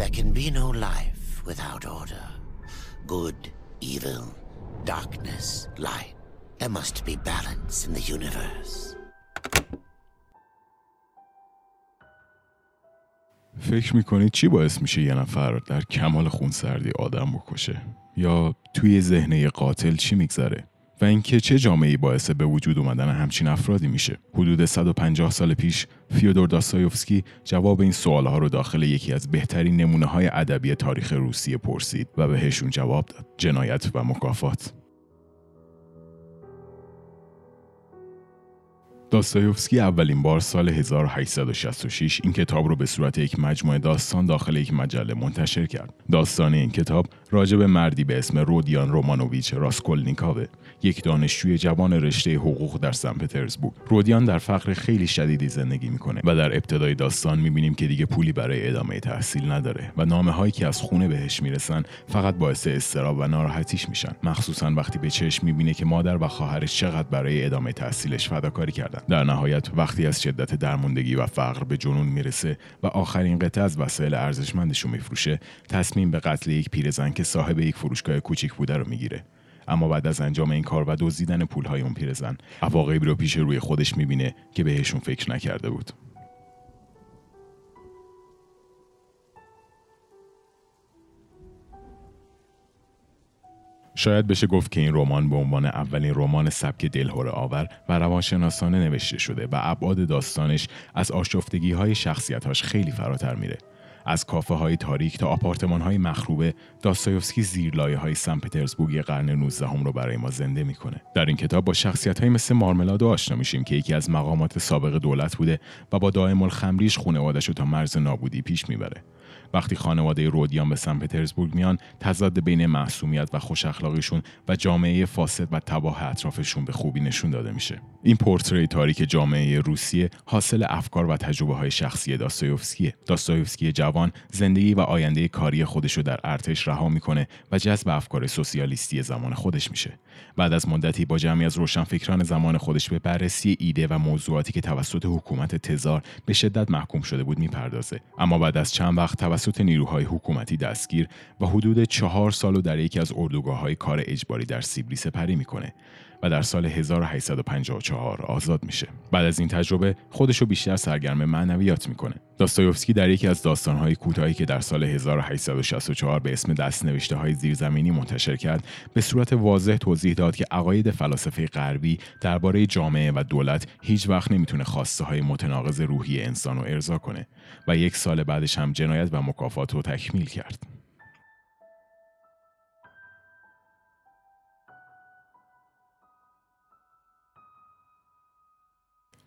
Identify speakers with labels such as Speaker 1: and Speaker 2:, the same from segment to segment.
Speaker 1: There can be no life without order. Good, evil, darkness, light. There must be balance in the universe.
Speaker 2: فکر می‌کنید چی باعث میشه یه نفر در کمال خونسردی آدم بکشه؟ یا توی ذهن قاتل چی میگذره؟ و اینکه چه جامعه‌ای باعث به وجود اومدن همچین افرادی میشه. حدود 150 سال پیش فیودور داستایوفسکی جواب این سوالها رو داخل یکی از بهترین نمونه های ادبی تاریخ روسیه پرسید و بهشون جواب داد. جنایت و مکافات. داستایوفسکی اولین بار سال 1866 این کتاب رو به صورت یک مجموعه داستان داخل یک مجله منتشر کرد. داستان این کتاب راجع به مردی به اسم رودیان رومانوویچ راسکولنیکاوه. یک دانشجوی جوان رشته حقوق در سن پترزبورگ. رودیان در فقر خیلی شدیدی زندگی می‌کنه و در ابتدای داستان می‌بینیم که دیگه پولی برای ادامه تحصیل نداره و نامه هایی که از خونه بهش می‌رسن فقط باعث استراب و ناراحتیش میشن. مخصوصا وقتی به چشم می‌بینه که مادر و خواهرش چقدر برای ادامه تحصیلش فداکاری کردن. در نهایت وقتی از شدت درموندگی و فقر به جنون می‌رسه و آخرین قطعه از وسایل ارزشمندش رو میفروشه تصمیم به قتل یک پیرزن که صاحب یک فروشگاه کوچیک بوده رو می‌گیره. اما بعد از انجام این کار و دزدیدن پولهای اون پیرزن عواقبی رو پیش روی خودش می‌بینه که بهشون فکر نکرده بود. شاید بشه گفت که این رمان به عنوان اولین رمان سبک دلهور آور و روانشناسانه نوشته شده و ابعاد داستانش از آشفتگی های شخصیتاش خیلی فراتر میره. از کافه های تاریک تا آپارتمان های مخروبه داستایوفسکی زیرلایه های سن پترزبورگ قرن 19 هم رو برای ما زنده می‌کنه. در این کتاب با شخصیت های مثل مارملادو آشنا میشیم که یکی از مقامات سابق دولت بوده و با دائم الخمریش خانوادش رو تا مرز نابودی پیش می‌بره. وقتی خانواده رودیان به سن پترزبورگ میان تضاد بین معصومیت و خوش اخلاقیشون و جامعه فاسد و تباه اطرافشون به خوبی نشون داده میشه. این پورتری تاریک جامعه روسیه حاصل افکار و تجربه های شخصی داستایوفسکیه. داستایوفسکی جوان زندگی و آینده کاری خودش رو در ارتش رها می‌کنه و جذب افکار سوسیالیستی زمان خودش میشه. بعد از مدتی با جمعی از روشنفکران زمان خودش به بررسی ایده و موضوعاتی که توسط حکومت تزار به شدت محکوم شده بود می‌پردازه. اما بعد از چند وقت توسط نیروهای حکومتی دستگیر و حدود چهار سال و در یکی از اردوگاه های کار اجباری در سیبری سپری می‌کنه. و در سال 1854 آزاد میشه. بعد از این تجربه خودشو بیشتر سرگرم معنویات می‌کنه. داستایوفسکی در یکی از داستانهای کوتاهی که در سال 1864 به اسم دستنوشته های زیرزمینی منتشر کرد، به صورت واضح توضیح داد که عقاید فلاسفه غربی درباره جامعه و دولت هیچ وقت نمی‌تونه خواسته های متناقض روحی انسان رو ارضا کنه و یک سال بعدش هم جنایت و مکافات رو تکمیل کرد.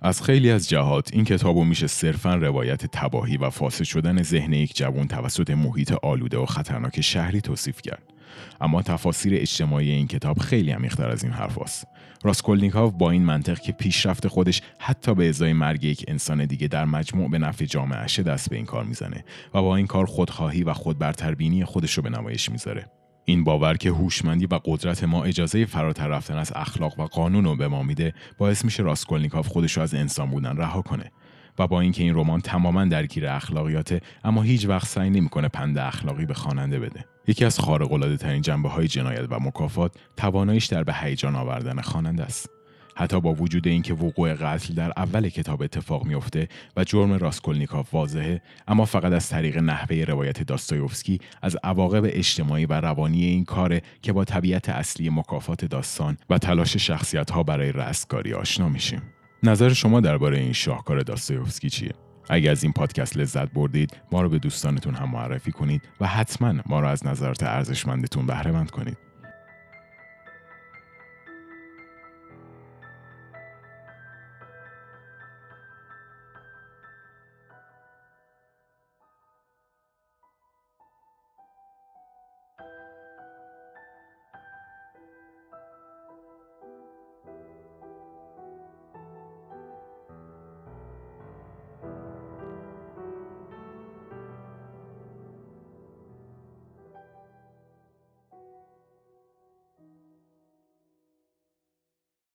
Speaker 2: از خیلی از جهات این کتاب میشه صرفا روایت تباهی و فاسد شدن ذهن یک جوان توسط محیط آلوده و خطرناک شهری توصیف کرد. اما تفاسیر اجتماعی این کتاب خیلی عمیقتر از این حرف است. راسکولنیکاف با این منطق که پیشرفت خودش حتی به ازای مرگ یک انسان دیگه در مجموع به نفع جامعه دست به این کار می‌زنه و با این کار خودخواهی و خودبرتربینی خودش رو به نمایش می‌ذاره. این باور که هوشمندی و قدرت ما اجازه فراتر رفتن از اخلاق و قانون رو به ما میده باعث میشه راسکولنیکاف خودش رو از انسان بودن رها کنه. و با اینکه این رمان تماما درگیر اخلاقیاته اما هیچ وقت سعی نمی‌کنه پند اخلاقی به خواننده بده. یکی از خارق العاده ترین جنبه های جنایت و مکافات تواناییش در به هیجان آوردن خواننده است. حتی با وجود اینکه وقوع قتل در اول کتاب اتفاق میافته و جرم راسکولنیکاف واضحه اما فقط از طریق نحوه روایت داستایوفسکی از عواقب اجتماعی و روانی این کاره که با طبیعت اصلی مکافات داستان و تلاش شخصیت ها برای رستگاری آشنا میشیم. نظر شما درباره این شاهکار داستایوفسکی چیه؟ اگر از این پادکست لذت بردید ما رو به دوستانتون هم معرفی کنید و حتما ما رو از نظرات ارزشمندتون بهره مند کنید.